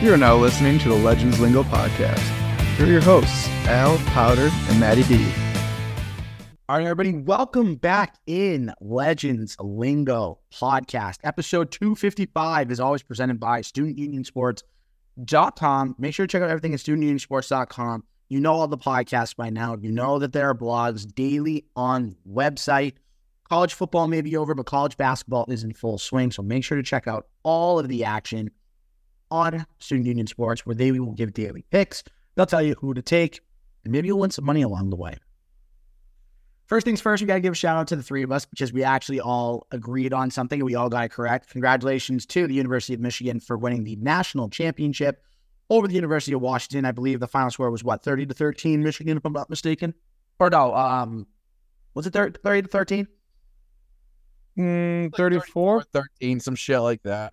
You are now listening to the Legends Lingo podcast. Here are your hosts, Al, Powder, and Matty D. All right, everybody, welcome back in Legends Lingo podcast. Episode 255 is always presented by StudentUnionSports.com. Make sure to check out everything at StudentUnionSports.com. You know all the podcasts by now. You know that there are blogs daily on website. College football may be over, but college basketball is in full swing. So make sure to check out all of the action on Student Union Sports, where they will give daily picks. They'll tell you who to take, and maybe you'll win some money along the way. First things first, we got to give a shout out to the three of us because we actually all agreed on something and we all got it correct. Congratulations to the University of Michigan for winning the national championship over the University of Washington. I believe the final score was what, 30 to 13, Michigan, if I'm not mistaken? Or no, um, was it 30 to 13? Mm, 34? 13, some shit like that.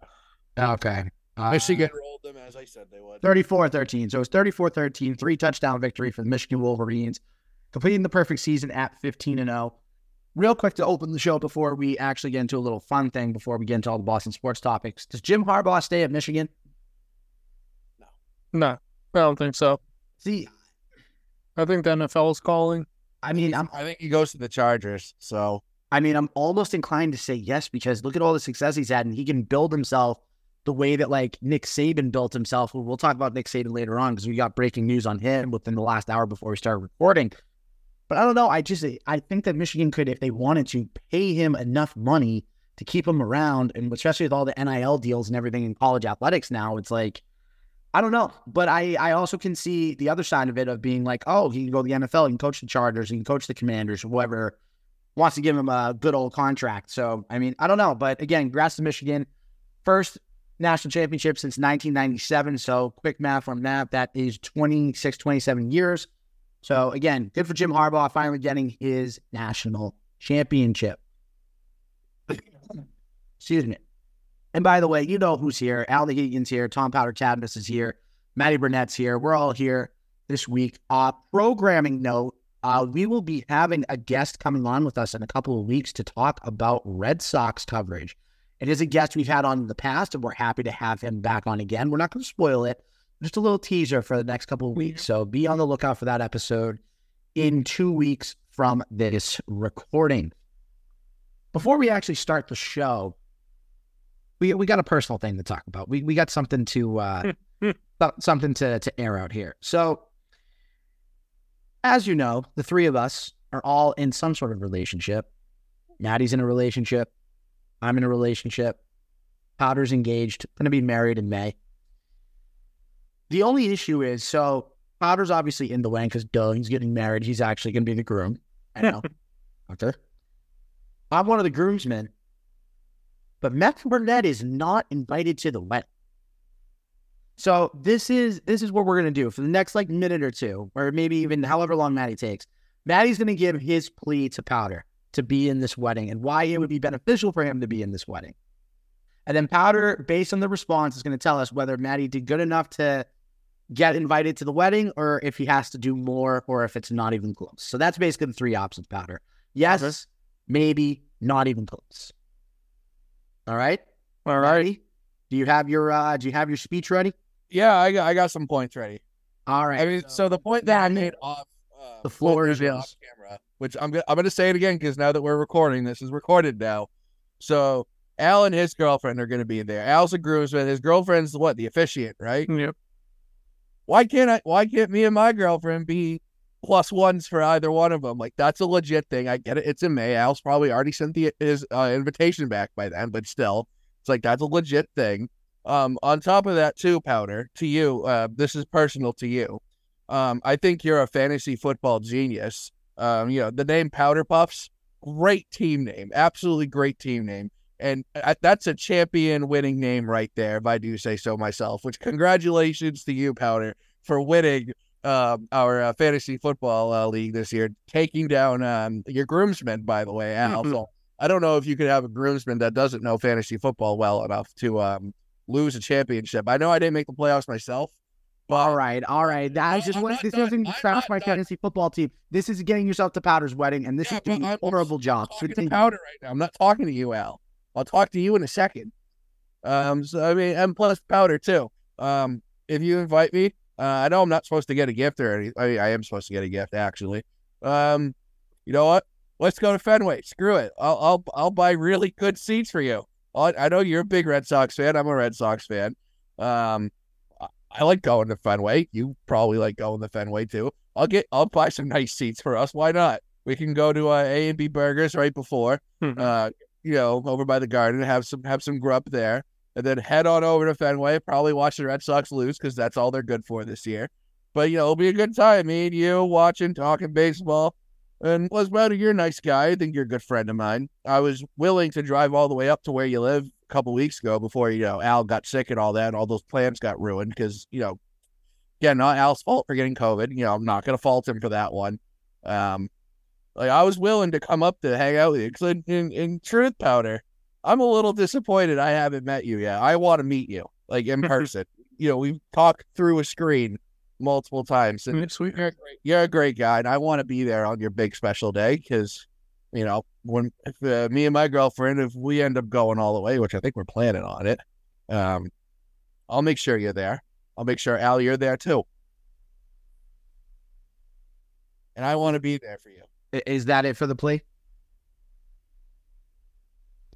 Okay. Uh, Michigan rolled them as I said they would. 34 13. So it was 34 13, three touchdown victory for the Michigan Wolverines, completing the perfect season at 15 and 0. Real quick to open the show before we actually get into a little fun thing before we get into all the Boston sports topics. Does Jim Harbaugh stay at Michigan? No, No. I don't think so. See, I think the NFL is calling. I mean, I'm I think he goes to the Chargers. So I mean, I'm almost inclined to say yes because look at all the success he's had, and he can build himself the way that like Nick Saban built himself. We'll talk about Nick Saban later on because we got breaking news on him within the last hour before we started recording. But I don't know. I just I think that Michigan could, if they wanted to, pay him enough money to keep him around, and especially with all the NIL deals and everything in college athletics now, it's like I don't know. But I I also can see the other side of it of being like, oh, he can go to the NFL, he can coach the Chargers, he can coach the Commanders, whoever wants to give him a good old contract. So I mean, I don't know. But again, congrats to Michigan. First national championship since 1997. So quick math from that, that is 26, 27 years. So again, good for Jim Harbaugh finally getting his national championship. Excuse me. And by the way, you know who's here. Al Hegan's here. Tom Powder Cadmus is here. Matty Burnett's here. We're all here this week. Uh, programming note, uh, we will be having a guest coming on with us in a couple of weeks to talk about Red Sox coverage. It is a guest we've had on in the past, and we're happy to have him back on again. We're not going to spoil it. Just a little teaser for the next couple of weeks. So be on the lookout for that episode in two weeks from this recording. Before we actually start the show, we we got a personal thing to talk about. We we got something to uh, something to to air out here. So, as you know, the three of us are all in some sort of relationship. Matty's in a relationship. I'm in a relationship. Powder's engaged, going to be married in May. The only issue is so Powder's obviously in the way because duh, he's getting married. He's actually going to be the groom. I know. okay. I'm one of the groomsmen, but Matthew Burnett is not invited to the wedding. So this is this is what we're gonna do for the next like minute or two, or maybe even however long Matty takes. Matty's gonna give his plea to Powder to be in this wedding and why it would be beneficial for him to be in this wedding. And then Powder, based on the response, is going to tell us whether Matty did good enough to get invited to the wedding or if he has to do more or if it's not even close. So that's basically the three options, Powder. Yes, maybe, not even close. All right. All right. Do you have your uh do you have your speech ready? yeah, I got I got some points ready. All right. I mean, so the point that I made off uh, The floor is yours. camera, which I'm gonna I'm gonna say it again because now that we're recording, this is recorded now. So Al and his girlfriend are gonna be there. Al's a groomsman. His girlfriend's what the officiant, right? Yep. Why can't I? Why can't me and my girlfriend be plus ones for either one of them? Like that's a legit thing. I get it. It's in May. Al's probably already sent the his uh, invitation back by then, but still, it's like that's a legit thing. Um, on top of that, too, Powder, to you, uh, this is personal to you. Um, I think you're a fantasy football genius. Um, you know, the name Powder Puffs, great team name, absolutely great team name. And that's a champion winning name right there, if I do say so myself. Which congratulations to you, Powder, for winning um, our uh, fantasy football uh, league this year, taking down um, your groomsmen, by the way, Al. So I don't know if you could have a groomsman that doesn't know fantasy football well enough to um, lose a championship. I know I didn't make the playoffs myself, but All right, all right. That is just what this done. doesn't trash my done. fantasy football team. This is getting yourself to Powder's wedding, and this Yeah, is a horrible job. Continue. Powder right now. I'm not talking to you, Al. I'll talk to you in a second. Um, so I mean, and plus Powder too. Um, if you invite me, uh, I know I'm not supposed to get a gift or anything. I, mean, I am supposed to get a gift actually. Um, you know what? Let's go to Fenway. Screw it. I'll I'll I'll buy really good seats for you. i I know you're a big Red Sox fan. I'm a Red Sox fan. Um, I- like going to Fenway. You probably like going to Fenway too. I'll get I'll buy some nice seats for us. Why not? We can go to uh, A and B Burgers right before. Mhm. Uh, you know, over by the garden, have some have some grub there, and then head on over to Fenway. Probably watch the Red Sox lose because that's all they're good for this year. But you know, it'll be a good time. Me and you watching, talking baseball. And Les Browder, you're a nice guy. I think you're a good friend of mine. I was willing to drive all the way up to where you live couple weeks ago before you know Al got sick and all that, and all those plans got ruined because you know, again, not Al's fault for getting COVID. You know, I'm not gonna fault him for that one. Um, like I was willing to come up to hang out with you because in, in, in truth, powder, I'm a little disappointed I haven't met you yet. I want to meet you like in person. you know, we've talked through a screen multiple times, and sweet. you're a great, you're a great guy, and I want to be there on your big special day because, you know, when if uh, me and my girlfriend, if we end up going all the way, which I think we're planning on it, um, I'll make sure you're there. I'll make sure Al, you're there too, and I want to be there for you. Is that it for the plea?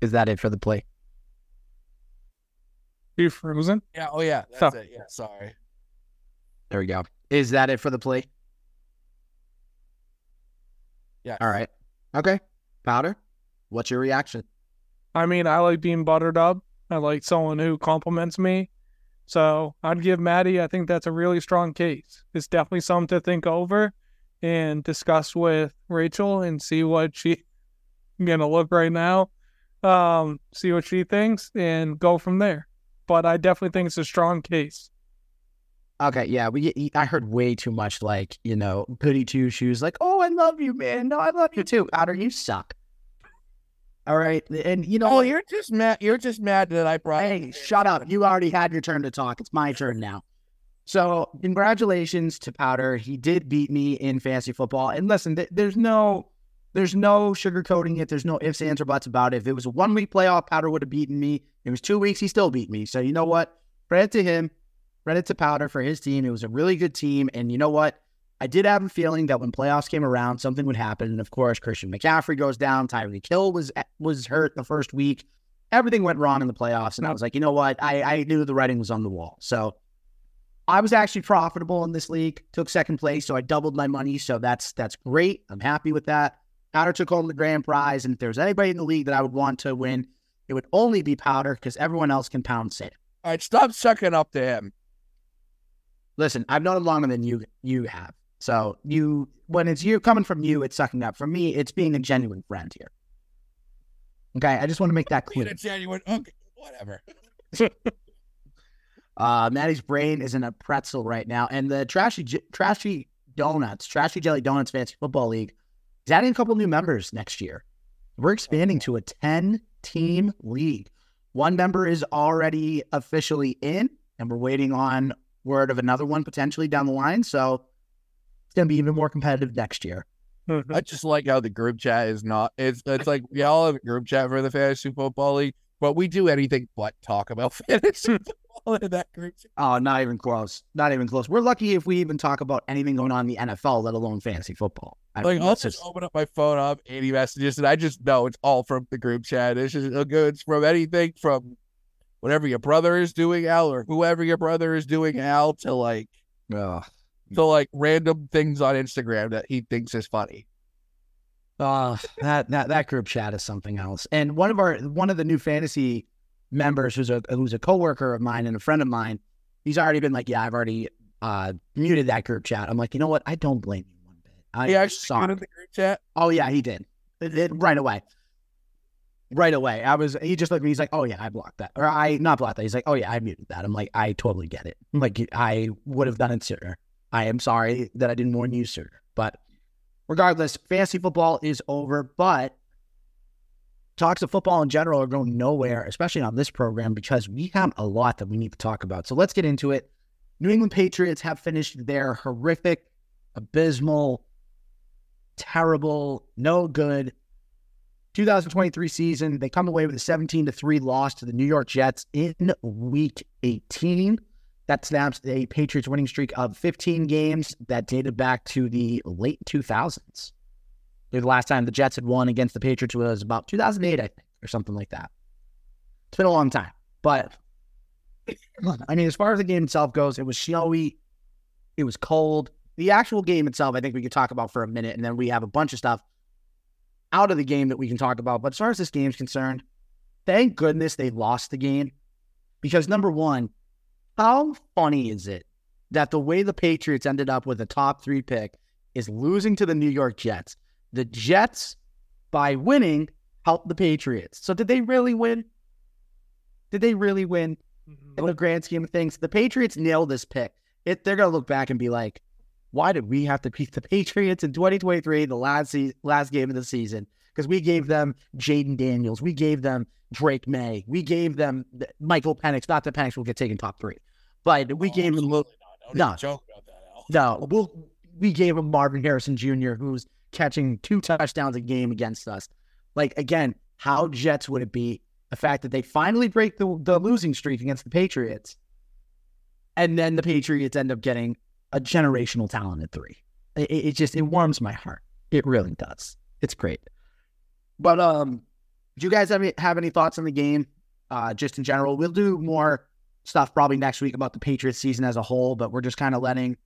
Is that it for the plea? You frozen? Yeah. Oh yeah. That's Huh. it. Yeah. Sorry. There we go. Is that it for the plea? Yeah. All right. Okay. Powder, what's your reaction? I mean, I like being buttered up. I like someone who compliments me. So I'd give Matty, I think that's a really strong case. It's definitely something to think over and discuss with Rachel and see what she I'm gonna look right now. Um, see what she thinks and go from there. But I definitely think it's a strong case. Okay, yeah, we I heard way too much like, you know, goody two shoes, like, oh, I love you, man. No, I love you too. Powder, you suck. All right. And you know, Oh, you're just mad. You're just mad that I brought. Hey, shut up. You already had your turn to talk. It's my turn now. So, congratulations to Powder. He did beat me in fantasy football. And listen, th- there's no there's no sugarcoating it. There's no ifs, ands, or buts about it. If it was a one week playoff, Powder would have beaten me. It was two weeks, he still beat me. So you know what? Credit to him. Credit to Powder for his team. It was a really good team. And you know what? I did have a feeling that when playoffs came around, something would happen. And of course, Christian McCaffrey goes down. Tyreek Hill was was hurt the first week. Everything went wrong in the playoffs, and I was like, you know what? I, I knew the writing was on the wall. So I was actually profitable in this league. Took second place, so I doubled my money. So that's that's great. I'm happy with that. Powder took home the grand prize, and if there's anybody in the league that I would want to win, it would only be Powder because everyone else can pound sand. All right, stop sucking up to him. Listen, I've known him longer than you you have. So you when it's you coming from you, it's sucking up. For me, it's being a genuine friend here. Okay, I just want to make that Being clear. a genuine. Okay, whatever. Uh, Matty's brain is in a pretzel right now, and the trashy trashy donuts, trashy jelly donuts fantasy football league is adding a couple new members next year. We're expanding to a ten team league. One member is already officially in, and we're waiting on word of another one potentially down the line. So it's going to be even more competitive next year. Mm-hmm. I just like how the group chat is not. It's it's like we all have a group chat for the fantasy football league, but we do anything but talk about fantasy hmm. football in that group chat. Oh, not even close. Not even close. We're lucky if we even talk about anything going on in the NFL, let alone fantasy football. I Like mean, I'll just just- open up my phone up, 80 messages, and I just know it's all from the group chat. It's just it's from anything from whatever your brother is doing, Al, or whoever your brother is doing, Al, to like Ugh. to like random things on Instagram that he thinks is funny. Uh, that that that group chat is something else. And one of our one of the new fantasy members, who's a who's a coworker of mine and a friend of mine, he's already been like, "Yeah, I've already uh muted that group chat." I'm like, you know what? I don't blame you one bit. I He actually sorry. the group chat. Oh yeah, he did. It- it- right away. Right away. I was he just looked at me, he's like, Oh yeah, I blocked that. Or I not blocked that. He's like, Oh yeah, I muted that. I'm like, I totally get it. I'm like I would have done it sooner. I am sorry that I didn't warn you sooner. But regardless, fantasy football is over, but talks of football in general are going nowhere, especially on this program, because we have a lot that we need to talk about. So let's get into it. New England Patriots have finished their horrific, abysmal, terrible, no good 2023 season. They come away with a 17 to 3 loss to the New York Jets in week 18. That snaps a Patriots winning streak of 15 games that dated back to the late 2000s. The last time the Jets had won against the Patriots was about 2008, I think, or something like that. It's been a long time. But I mean, as far as the game itself goes, it was snowy. It was cold. The actual game itself, I think we could talk about for a minute, and then we have a bunch of stuff out of the game that we can talk about. But as far as this game's concerned, thank goodness they lost the game. Because number one, how funny is it that the way the Patriots ended up with a top three pick is losing to the New York Jets? The Jets, by winning, helped the Patriots. So did they really win? Did they really win? Mm-hmm. In the grand scheme of things, the Patriots nailed this pick. It, they're gonna look back and be like, "Why did we have to beat the Patriots in 2023, the last se- last game of the season? Because we gave mm-hmm. them Jayden Daniels, we gave them Drake Maye, we gave them Michael Penix. Not that Penix will get taken top three, but we Oh, gave them absolutely no. joke about that, Al. no, we'll, we gave him Marvin Harrison Jr., who's catching two touchdowns a game against us. Like, again, how Jets would it be the fact that they finally break the, the losing streak against the Patriots, and then the Patriots end up getting a generational talent at three? It, it just, it warms my heart. It really does. It's great. But, um, do you guys have any, have any thoughts on the game? Uh, just in general, we'll do more stuff probably next week about the Patriots season as a whole, but we're just kind of letting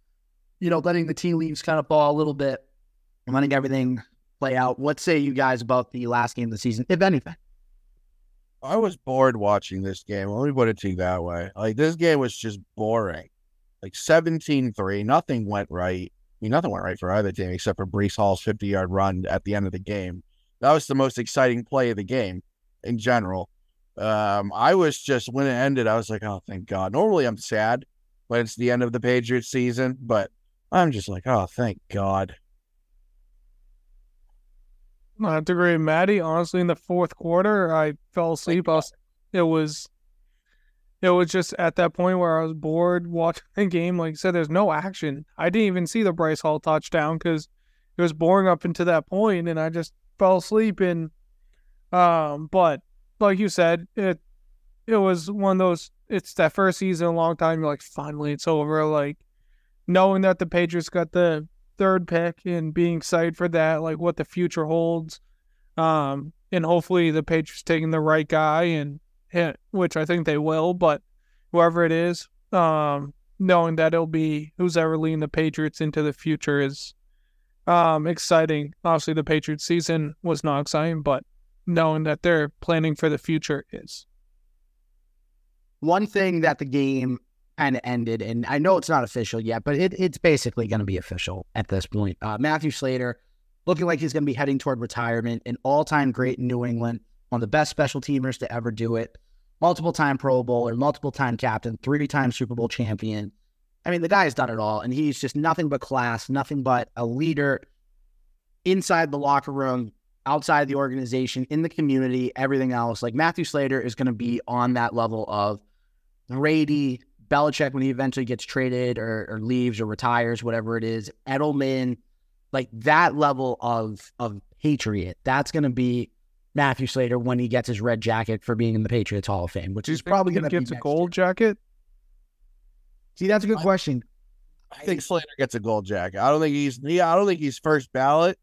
you know, letting the tea leaves kind of fall a little bit and letting everything play out. What say you guys about the last game of the season, if anything? I was bored watching this game. Let me put it to you that way. Like this game was just boring. Like 17-3, nothing went right. I mean, nothing went right for either team except for Breece Hall's 50-yard run at the end of the game. That was the most exciting play of the game in general. Um, I was just when it ended, I was like, oh, thank God. Normally I'm sad when it's the end of the Patriots season, but I'm just like, oh, thank God. I have to agree Matty. Honestly, in the fourth quarter, I fell asleep. I was, it was, it was just at that point where I was bored watching the game. Like I said, there's no action. I didn't even see the Breece Hall touchdown because it was boring up until that point, and I just fell asleep. And, um, but like you said, it, it was one of those. It's that first season a long time. You're like, finally, it's over. Like knowing that the Patriots got the third pick and being excited for that, like what the future holds. Um, and hopefully the Patriots taking the right guy and which I think they will, but whoever it is, um, knowing that it'll be who's ever leading the Patriots into the future is um exciting. Obviously the Patriots season was not exciting, but knowing that they're planning for the future is. One thing that the game kind of ended, and I know it's not official yet, but it, it's basically going to be official at this point. Uh, Matthew Slater looking like he's going to be heading toward retirement, an all time great in New England, one of the best special teamers to ever do it, multiple time Pro Bowler, multiple time captain, three time Super Bowl champion. I mean, the guy has done it all, and he's just nothing but class, nothing but a leader inside the locker room, outside the organization, in the community, everything else. Like Matthew Slater is going to be on that level of Brady, Belichick when he eventually gets traded or, or leaves or retires, whatever it is, Edelman, like that level of of Patriot. That's going to be Matthew Slater when he gets his red jacket for being in the Patriots Hall of Fame, which is probably going to be gets a gold year. jacket. See, that's a good I- question. I think Slater gets a gold jacket. I don't think he's yeah, I don't think he's first ballot,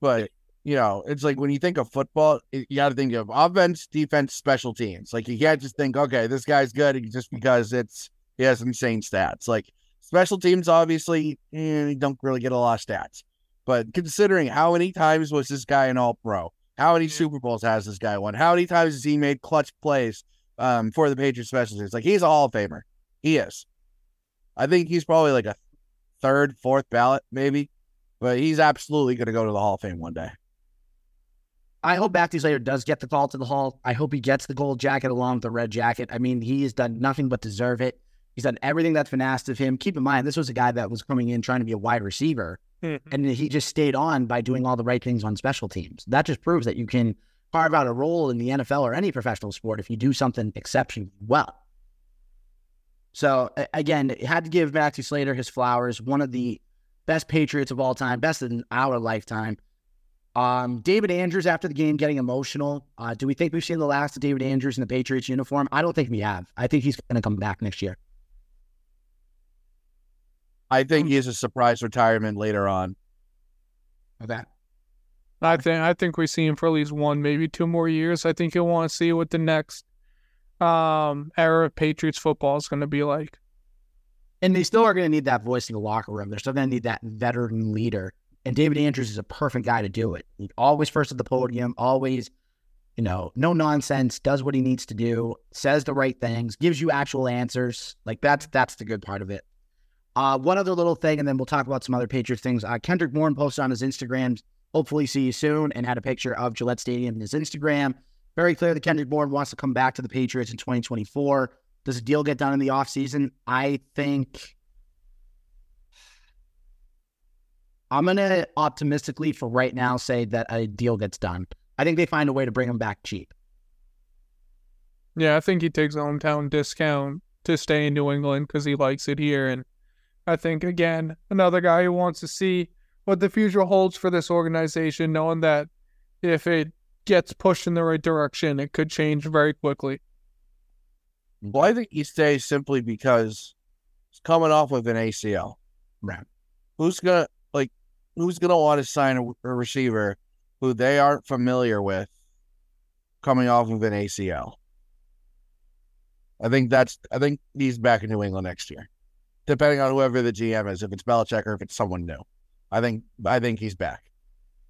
but you know, it's like when you think of football, you got to think of offense, defense, special teams. Like you can't just think, okay, this guy's good just because it's he has insane stats. Like special teams, obviously, eh, you don't really get a lot of stats. But considering how many times was this guy an All Pro, how many Super Bowls has this guy won, how many times has he made clutch plays um, for the Patriots special teams? Like he's a Hall of Famer. He is. I think he's probably like a third, fourth ballot, maybe. But he's absolutely going to go to the Hall of Fame one day. I hope Matthew Slater does get the call to the Hall. I hope he gets the gold jacket along with the red jacket. I mean, he has done nothing but deserve it. He's done everything that's been asked of him. Keep in mind, this was a guy that was coming in trying to be a wide receiver, and he just stayed on by doing all the right things on special teams. That just proves that you can carve out a role in the NFL or any professional sport if you do something exceptionally well. So again, had to give Matthew Slater his flowers. One of the best Patriots of all time, best in our lifetime. Um, David Andrews after the game getting emotional. Uh, do we think we've seen the last of David Andrews in the Patriots uniform? I don't think we have. I think he's going to come back next year. I think he is a surprise retirement later on. Okay. I think I think we see him for at least one, maybe two more years. I think he'll want to see what the next um era of Patriots football is going to be like. And they still are going to need that voice in the locker room. They're still going to need that veteran leader. And David Andrews is a perfect guy to do it. He always first at the podium, always, you know, no nonsense, does what he needs to do, says the right things, gives you actual answers. Like that's that's the good part of it. Uh, one other little thing, and then we'll talk about some other Patriots things. Uh, Kendrick Bourne posted on his Instagram, hopefully see you soon, and had a picture of Gillette Stadium in his Instagram. Very clear that Kendrick Bourne wants to come back to the Patriots in 2024. Does a deal get done in the offseason? I think I'm going to optimistically for right now say that a deal gets done. I think they find a way to bring him back cheap. Yeah, I think he takes a hometown discount to stay in New England because he likes it here. And I think, again, another guy who wants to see what the future holds for this organization, knowing that if it gets pushed in the right direction, it could change very quickly. Well, I think he stays simply because he's coming off with an ACL. Right. Who's gonna like? Who's gonna want to sign a, a receiver who they aren't familiar with coming off of an ACL? I think that's. I think he's back in New England next year, depending on whoever the GM is. If it's Belichick or if it's someone new, I think. I think he's back.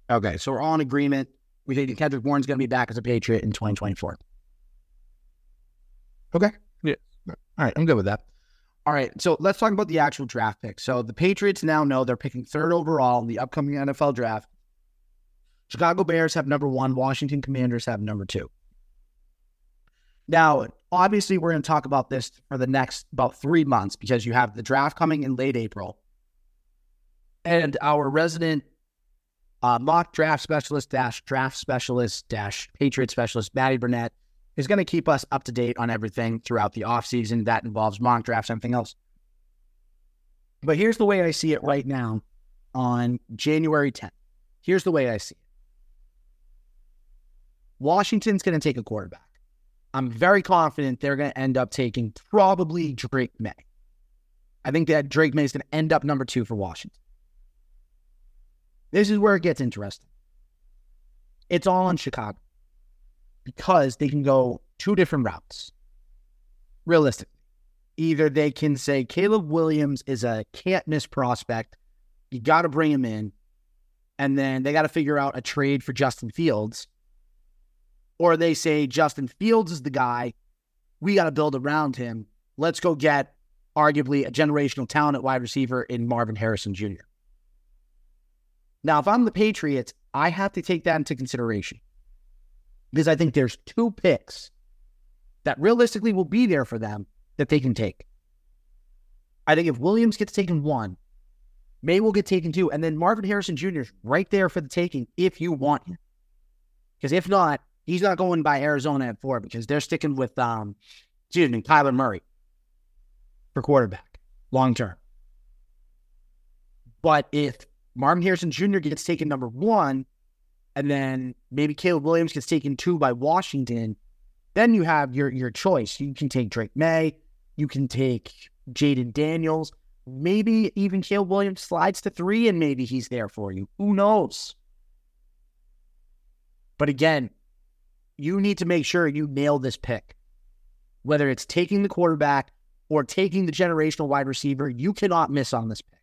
Okay, so we're all in agreement. We think Kendrick Bourne's going to be back as a Patriot in 2024. Okay. Yeah. All right, I'm good with that. All right, so let's talk about the actual draft pick. So the Patriots now know they're picking third overall in the upcoming NFL draft. Chicago Bears have number one. Washington Commanders have number two. Now, obviously, we're going to talk about this for the next about three months because you have the draft coming in late April. And our resident uh, mock draft specialist dash draft specialist dash Patriot specialist, Matty Burnett, is going to keep us up to date on everything throughout the offseason. That involves mock drafts, and everything else. But here's the way I see it right now on January 10th. Here's the way I see it Washington's going to take a quarterback. I'm very confident they're going to end up taking probably Drake Maye. I think that Drake Maye is going to end up number two for Washington. This is where it gets interesting. It's all in Chicago because they can go two different routes. Realistically, either they can say Caleb Williams is a can't miss prospect, you got to bring him in, and then they got to figure out a trade for Justin Fields, or they say Justin Fields is the guy, we got to build around him. Let's go get arguably a generational talent at wide receiver in Marvin Harrison Jr. Now, if I'm the Patriots, I have to take that into consideration because I think there's two picks that realistically will be there for them that they can take. I think if Williams gets taken one, Maye will get taken two, and then Marvin Harrison Jr. is right there for the taking if you want him. Because if not, he's not going by Arizona at four because they're sticking with um, excuse me, Kyler Murray for quarterback long term. But if Marvin Harrison Jr. gets taken number one, and then maybe Caleb Williams gets taken two by Washington, then you have your your choice. You can take Drake Maye, you can take Jayden Daniels, maybe even Caleb Williams slides to three, and maybe he's there for you. Who knows? But again, you need to make sure you nail this pick. Whether it's taking the quarterback or taking the generational wide receiver, you cannot miss on this pick.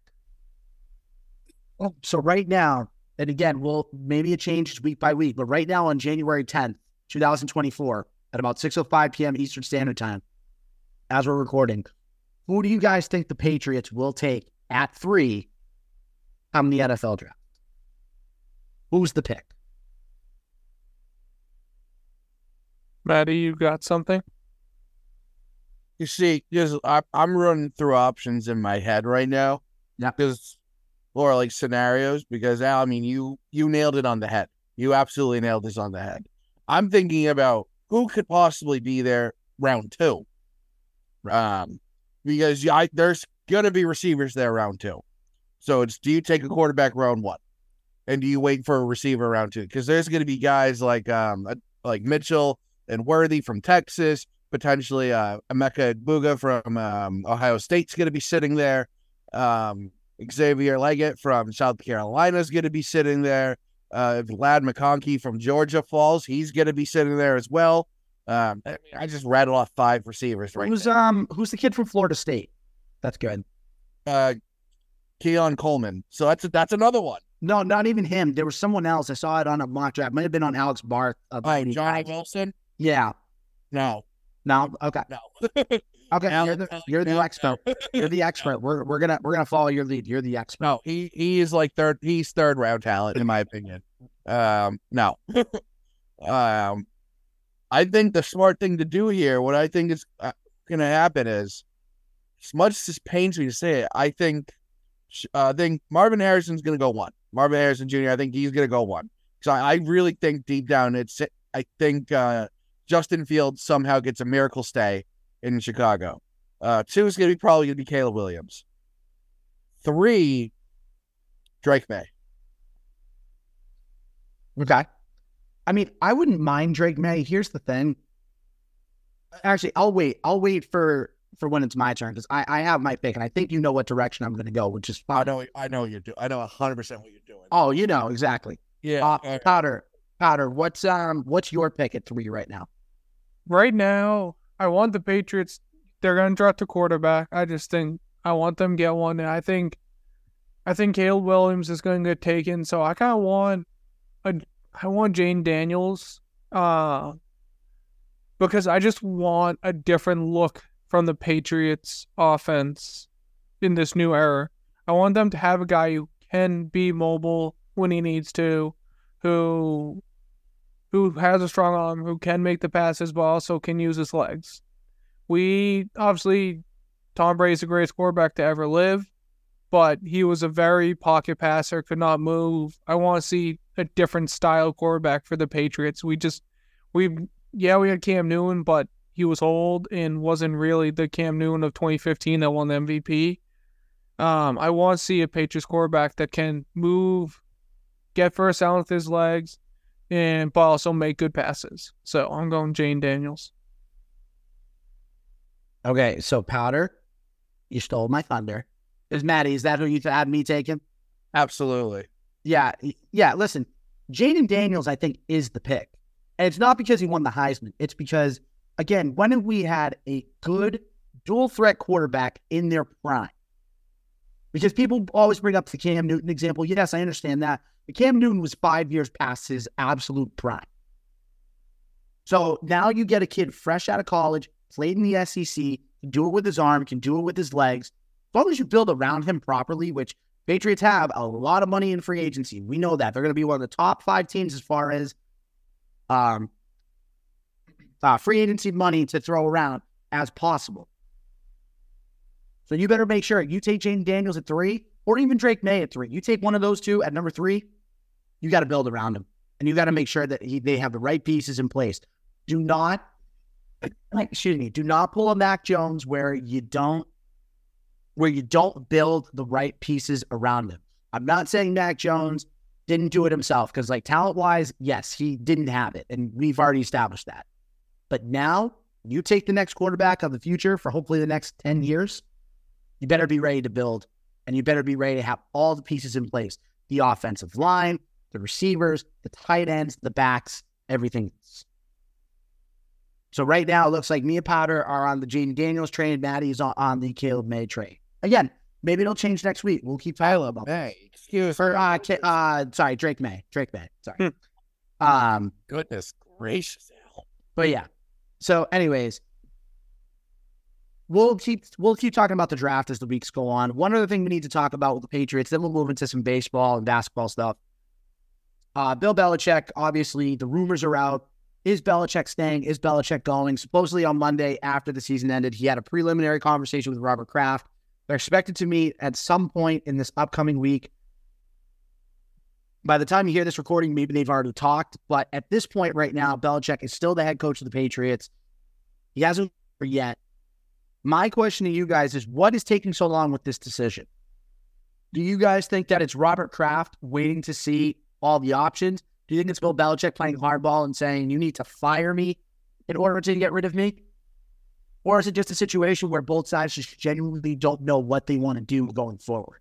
Oh, so right now, and again, we'll maybe it changes week by week, but right now on January 10th, 2024, at about 6:05 p.m. Eastern Standard Time, as we're recording, who do you guys think the Patriots will take at three on the NFL draft? Who's the pick? Matty, you got something? You see, just I, I'm running through options in my head right now. Yeah. Because, or like scenarios. Because Al, I mean, you you nailed it on the head. You absolutely nailed this on the head. I'm thinking about who could possibly be there round two. Um, because I, there's gonna be receivers there round two. So it's do you take a quarterback round one, and do you wait for a receiver round two? Because there's gonna be guys like um like Mitchell and Worthy from Texas, potentially uh, Emeka Egbuka from um, Ohio State's going to be sitting there. Um, Xavier Legette from South Carolina is going to be sitting there. Uh, Ladd McConkey from Georgia falls, he's going to be sitting there as well. Um, I, just rattled off five receivers right who's there. um who's the kid from Florida State? That's good. Uh, Keon Coleman. So that's that's another one. No, not even him. There was someone else. I saw it on a mock draft. Might have been on Alex Barth. Uh, Oh, Johnny Wilson. Yeah. No, No. Okay. no. Okay. Al- you're the you're the expert. You're the expert. We're we're gonna we're gonna follow your lead. You're the expert. No, he he is like third. He's third round talent in my opinion. Um, no. um, I think the smart thing to do here, what I think is uh, going to happen is, as much as this pains me to say it, I think, uh, I think Marvin Harrison's going to go one. Marvin Harrison Jr. I think he's going to go one. So I, I really think deep down, it's I think uh, Justin Fields somehow gets a miracle stay in Chicago. Uh, two is going to be probably going to be Caleb Williams. Three, Drake Maye. Okay. I mean, I wouldn't mind Drake Maye. Here's the thing. Actually, I'll wait. I'll wait for for when it's my turn because I, I have my pick and I think you know what direction I'm going to go, which is I know, I know you're doing. I know hundred percent what you're doing. Oh, you know exactly. yeah, Uh, Powder, Powder. What's um what's your pick at three right now? Right now, I want the Patriots. They're going to draft a quarterback. I just think I want them get one, and I think, I think Caleb Williams is going to get taken. So I kind of want a, I want Jane Daniels, uh, because I just want a different look from the Patriots offense in this new era. I want them to have a guy who can be mobile when he needs to, who who has a strong arm, who can make the passes, but also can use his legs. We obviously, Tom Brady's the greatest quarterback to ever live, but he was a very pocket passer, could not move. I want to see a different style quarterback for the Patriots. We just, we, yeah, we had Cam Newton, but he was old and wasn't really the Cam Newton of 2015 that won the MVP. Um, I want to see a Patriots quarterback that can move, get first down with his legs, and but also make good passes. So I'm going Jane Daniels. Okay, so Powder, you stole my thunder. Is Matty? Is that who you had me taking? absolutely. Yeah, yeah. Listen, Jayden Daniels, I think, is the pick, and it's not because he won the Heisman. It's because, again, when have we had a good dual threat quarterback in their prime? Because people always bring up the Cam Newton example. Yes, I understand that. Cam Newton was five years past his absolute prime. So now you get a kid fresh out of college, played in the SEC, can do it with his arm, can do it with his legs. As long as you build around him properly, which Patriots have a lot of money in free agency. We know that. They're going to be one of the top five teams as far as um, uh, free agency money to throw around as possible. So you better make sure you take Jayden Daniels at three or even Drake Maye at three. You take one of those two at number three, you got to build around him. And you got to make sure that he, they have the right pieces in place. Do not, excuse me, do not pull a Mac Jones where you don't where you don't build the right pieces around him. I'm not saying Mac Jones didn't do it himself because, like, talent wise, yes, he didn't have it. And we've already established that. But now you take the next quarterback of the future for hopefully the next 10 years, you better be ready to build and you better be ready to have all the pieces in place. The offensive line, the receivers, the tight ends, the backs, everything. So right now, it looks like me and Powder are on the Jayden Daniels train. Matty's on, on the Caleb May train. Again, maybe it'll change next week. We'll keep Tyler about Hey, excuse for uh, uh sorry Drake Maye. Drake Maye. Sorry. Um goodness gracious, but yeah. So anyways we'll keep we'll keep talking about the draft as the weeks go on one other thing we need to talk about with the Patriots then we'll move into some baseball and basketball stuff uh Bill Belichick obviously the rumors are out is Belichick staying is Belichick going supposedly on Monday after the season ended he had a preliminary conversation with Robert Kraft they're expected to meet at some point in this upcoming week by the time you hear this recording, maybe they've already talked. But at this point right now, Belichick is still the head coach of the Patriots. He hasn't yet. My question to you guys is what is taking so long with this decision? Do you guys think that it's Robert Kraft waiting to see all the options? Do you think it's Bill Belichick playing hardball and saying, you need to fire me in order to get rid of me? Or is it just a situation where both sides just genuinely don't know what they want to do going forward?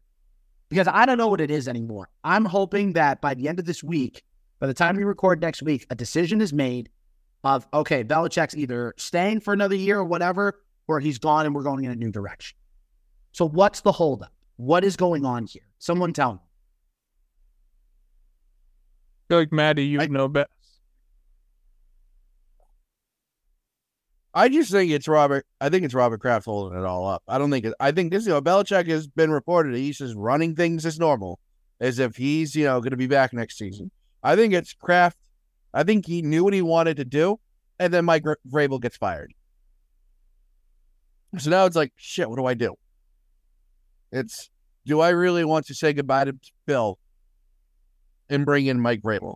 Because I don't know what it is anymore. I'm hoping that by the end of this week, by the time we record next week, a decision is made of, okay, Belichick's either staying for another year or whatever, or he's gone and we're going in a new direction. So what's the holdup? What is going on here? Someone tell me. I feel like Matty, you I- know best. I just think it's Robert. I think it's Robert Kraft holding it all up. I don't think it. I think this. You know, Belichick has been reported. He's just running things as normal, as if he's you know going to be back next season. I think it's Kraft. I think he knew what he wanted to do, and then Mike Vrabel gets fired. So now it's like, shit. What do I do? It's do I really want to say goodbye to Bill and bring in Mike Vrabel?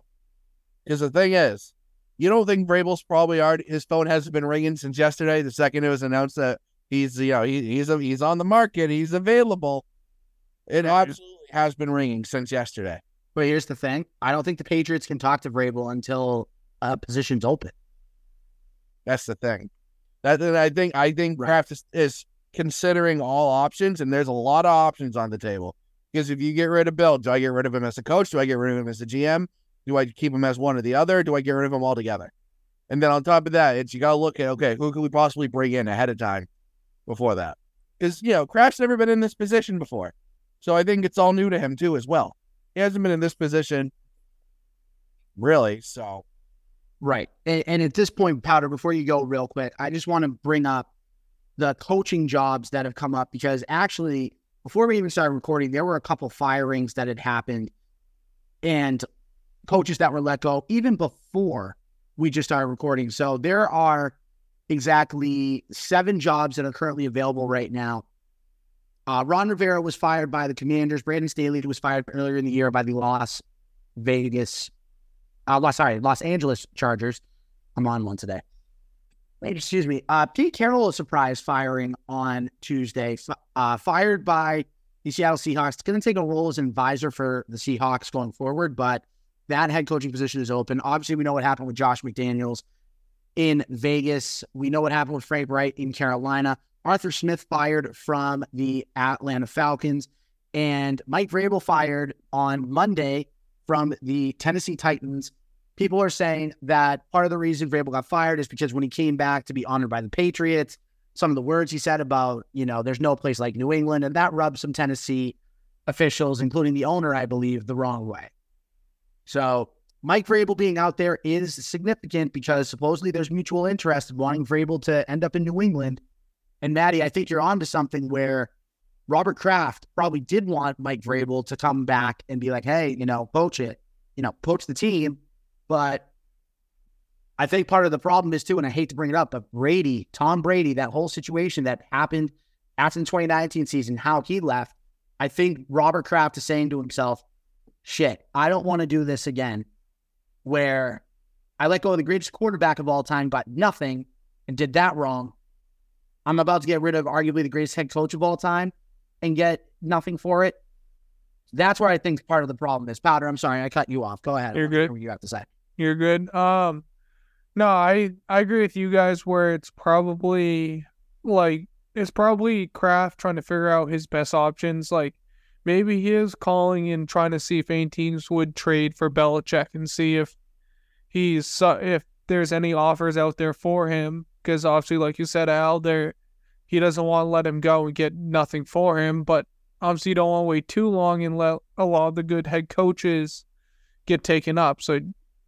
Because the thing is, you don't think Vrabel's probably already his phone hasn't been ringing since yesterday, the second it was announced that he's you know he, he's a, he's on the market, he's available. It absolutely has been ringing since yesterday. But here's the thing: I don't think the Patriots can talk to Vrabel until a position's open. That's the thing. That then I think I think Right. Kraft is, is considering all options, and there's a lot of options on the table. Because if you get rid of Bill, do I get rid of him as a coach? Do I get rid of him as a GM? Do I keep him as one or the other? Do I get rid of him altogether? And then on top of that, it's you got to look at okay, who could we possibly bring in ahead of time before that? Because you know, Kraft's never been in this position before, so I think it's all new to him too as well. He hasn't been in this position really, so Right. And, and at this point, Powder, before you go real quick, I just want to bring up the coaching jobs that have come up because actually, before we even started recording, there were a couple firings that had happened and coaches that were let go even before we just started recording. So there are exactly seven jobs that are currently available right now. Uh, Ron Rivera was fired by the Commanders. Brandon Staley was fired earlier in the year by the Las Vegas uh, sorry, Los Angeles Chargers. I'm on one today. Excuse me. Uh, Pete Carroll, a surprise firing on Tuesday, uh, fired by the Seattle Seahawks. Going to take a role as an advisor for the Seahawks going forward, but that head coaching position is open. Obviously, we know what happened with Josh McDaniels in Vegas. We know what happened with Frank Reich in Carolina. Arthur Smith fired from the Atlanta Falcons, and Mike Vrabel fired on Monday from the Tennessee Titans. People are saying that part of the reason Vrabel got fired is because when he came back to be honored by the Patriots, some of the words he said about, you know, there's no place like New England, and that rubbed some Tennessee officials, including the owner, I believe, the wrong way. So Mike Vrabel being out there is significant because supposedly there's mutual interest in wanting Vrabel to end up in New England. And Matty, I think you're onto something where Robert Kraft probably did want Mike mm-hmm. Vrabel to come back and be like, hey, you know, poach it, you know, poach the team. But I think part of the problem is too, and I hate to bring it up, but Brady, Tom Brady, that whole situation that happened after the 2019 season, how he left, I think Robert Kraft is saying to himself, shit, I don't want to do this again where I let go of the greatest quarterback of all time, got nothing, and did that wrong. I'm about to get rid of arguably the greatest head coach of all time and get nothing for it. That's where I think part of the problem is. Powder, I'm sorry, I cut you off. Go ahead. You're I wanna hear good. What you have to say? You're good. Um, no, I I agree with you guys where it's probably like it's probably Kraft trying to figure out his best options. Like maybe he is calling and trying to see if any teams would trade for Belichick and see if he's if there's any offers out there for him. Because obviously, like you said, Al, there he doesn't want to let him go and get nothing for him. But obviously, you don't want to wait too long and let a lot of the good head coaches get taken up. So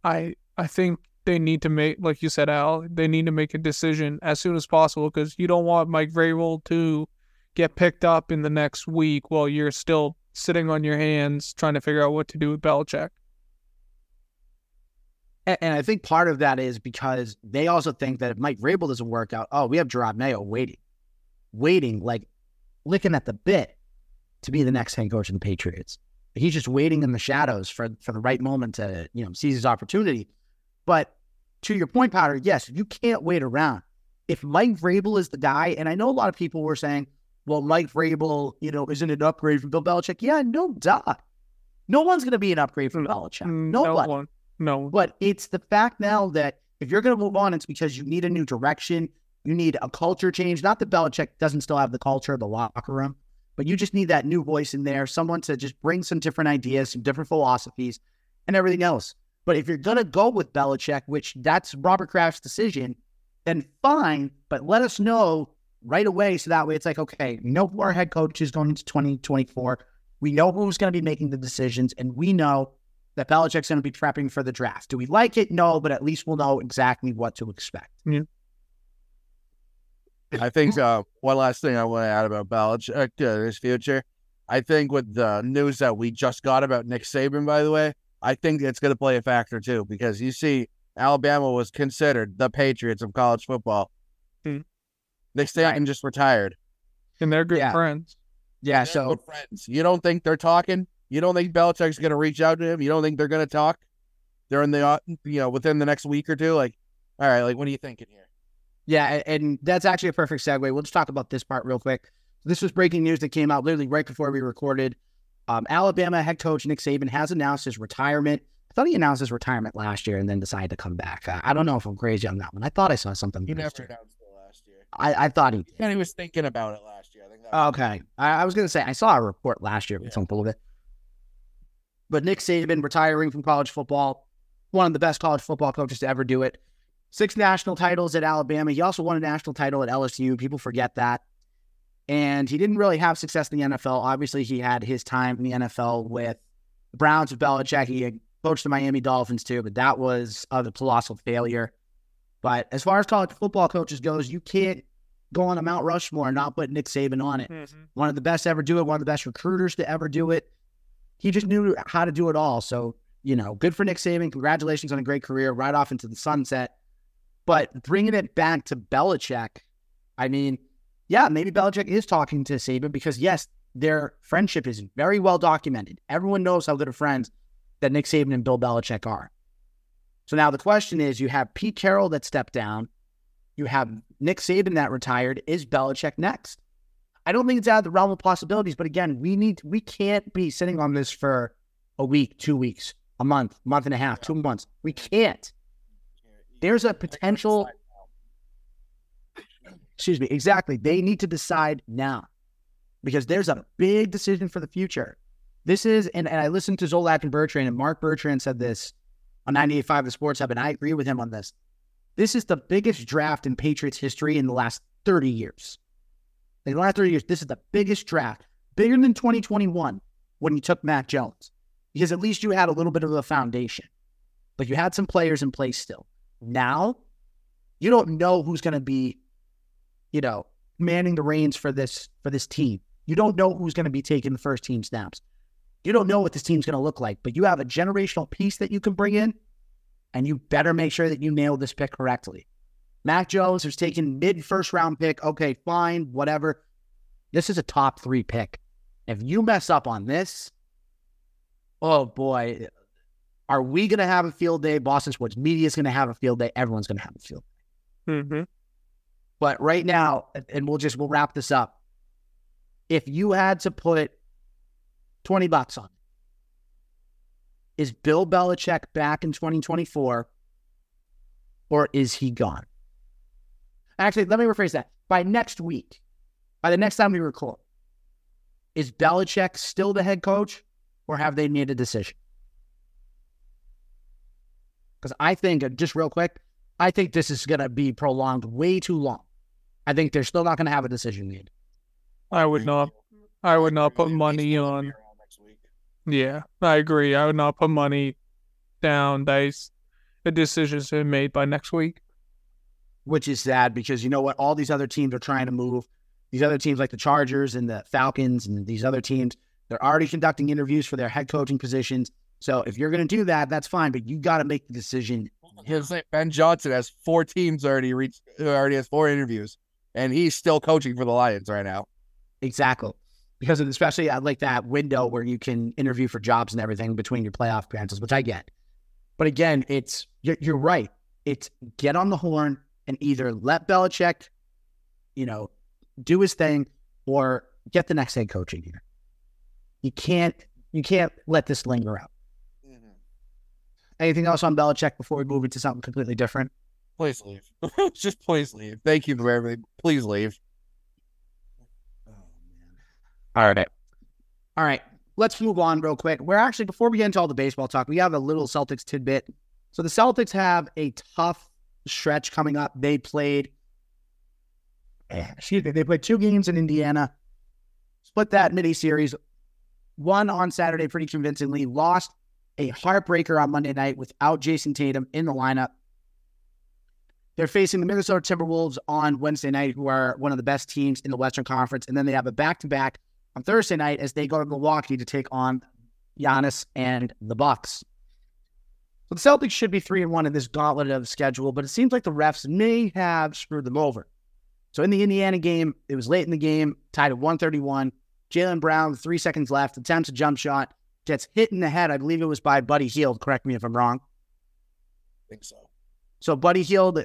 I I think they need to make, like you said, Al, they need to make a decision as soon as possible because you don't want Mike Vrabel to get picked up in the next week while you're still sitting on your hands trying to figure out what to do with Belichick. And, I think part of that is because they also think that if Mike Vrabel doesn't work out, oh, we have Jerod Mayo waiting, waiting, like licking at the bit to be the next head coach of the Patriots. He's just waiting in the shadows for for the right moment to you know seize his opportunity. But to your point, Powder, yes, you can't wait around. If Mike Vrabel is the guy, and I know a lot of people were saying, well, Mike Vrabel, you know, isn't an upgrade from Bill Belichick. Yeah, no duh. No one's going to be an upgrade from Belichick. Mm, No no one. one. No. But it's the fact now that if you're going to move on, it's because you need a new direction. You need a culture change. Not that Belichick doesn't still have the culture of the locker room, but you just need that new voice in there, someone to just bring some different ideas, some different philosophies, and everything else. But if you're gonna go with Belichick, which that's Robert Kraft's decision, then fine. But let us know right away so that way it's like, okay, we know who our head coach is going into 2024. We know who's going to be making the decisions, and we know that Belichick's going to be prepping for the draft. Do we like it? No, but at least we'll know exactly what to expect. I think uh, one last thing I want to add about Belichick uh, his future. I think with the news that we just got about Nick Saban, by the way, I think it's going to play a factor too because you see, Alabama was considered the Patriots of college football. Hmm. Nick Saban just retired. And they're good Yeah. friends. Yeah, They're so good friends. You don't think they're talking? You don't think Belichick's going to reach out to him? You don't think they're going to talk during the uh, you know within the next week or two? Like, all right, like what are you thinking here? Yeah, and that's actually a perfect segue. We'll just talk about this part real quick. This was breaking news that came out literally right before we recorded. Um, Alabama head coach Nick Saban has announced his retirement. I thought he announced his retirement last year and then decided to come back. I, I don't know if I'm crazy on that one. I thought I saw something. He never year. announced it last year. I, I thought he did. And he was thinking about it last year. I think. That Okay. I, I was going to say, I saw a report last year with Yeah. something of it. But Nick Saban retiring from college football, one of the best college football coaches to ever do it. Six national titles at Alabama. He also won a national title at LSU. People forget that. And he didn't really have success in the NFL. Obviously, he had his time in the NFL with the Browns with Belichick. He coached the Miami Dolphins too, but that was a colossal failure. But as far as college football coaches goes, you can't go on a Mount Rushmore and not put Nick Saban on it mm-hmm. one of the best to ever do it, one of the best recruiters to ever do it. He just knew how to do it all. So, you know, good for Nick Saban. Congratulations on a great career, right off into the sunset. But bringing it back to Belichick, I mean, yeah, maybe Belichick is talking to Saban because, yes, their friendship is very well documented. Everyone knows how good of friends that Nick Saban and Bill Belichick are. So now the question is you have Pete Carroll that stepped down, you have Nick Saban that retired. Is Belichick next? I don't think it's out of the realm of possibilities, but again, we need we can't be sitting on this for a week, two weeks, a month, month and a half, two months. We can't. There's a potential. Excuse me. Exactly. They need to decide now because there's a big decision for the future. This is, and, and I listened to Zolak and Bertrand, and Marc Bertrand said this on 98.5 The Sports Hub, and I agree with him on this. This is the biggest draft in Patriots history in the last 30 years. In the last 30 years, this is the biggest draft, bigger than 2021 when you took Mac Jones, because at least you had a little bit of a foundation, but you had some players in place still. Now, you don't know who's going to be, you know, manning the reins for this for this team. You don't know who's going to be taking the first team snaps. You don't know what this team's going to look like, but you have a generational piece that you can bring in, and you better make sure that you nail this pick correctly. Mac Jones is taking mid first round pick. Okay, fine, whatever. This is a top three pick. If you mess up on this, oh boy, are we going to have a field day? Boston Sports Media is going to have a field day. Everyone's going to have a field day. Mm-hmm. But right now, and we'll just we'll wrap this up. If you had to put twenty bucks on, is Bill Belichick back in 2024, or is he gone? Actually, let me rephrase that. By next week, by the next time we record, is Belichick still the head coach, or have they made a decision? Because I think, uh, just real quick, I think this is going to be prolonged way too long. I think they're still not going to have a decision made. I would not. I would not put money on. Yeah, I agree. I would not put money down that a decision's been made by next week. which is sad because you know what? All these other teams are trying to move. These other teams, like the Chargers and the Falcons, and these other teams, they're already conducting interviews for their head coaching positions. So if you're going to do that, that's fine, but you got to make the decision. Ben Johnson has four teams already reached. Already has four interviews, and he's still coaching for the Lions right now. Exactly. Because of, especially I like that window where you can interview for jobs and everything between your playoff appearances, which I get. But again, it's you're, you're right. It's get on the horn and either let Belichick, you know, do his thing, or get the next head coach in here. You can't you can't let this linger out. Anything else on Belichick before we move into something completely different? Please leave. Just please leave. Thank you for everything. Please leave. Oh, All right. All right. Let's move on real quick. We're actually, before we get into all the baseball talk, we have a little Celtics tidbit. So the Celtics have a tough stretch coming up. They played, eh, excuse me, they played two games in Indiana, split that mini series, won on Saturday pretty convincingly, lost a heartbreaker on Monday night without Jayson Tatum in the lineup. They're facing the Minnesota Timberwolves on Wednesday night, who are one of the best teams in the Western Conference. And then they have a back to back on Thursday night as they go to Milwaukee to take on Giannis and the Bucks. So the Celtics should be three and one in this gauntlet of schedule, but it seems like the refs may have screwed them over. So in the Indiana game, it was late in the game, tied at 131. Jaylen Brown, three seconds left, attempts a jump shot, gets hit in the head. I believe it was by Buddy Hield. Correct me if I'm wrong. I think so. So Buddy Hield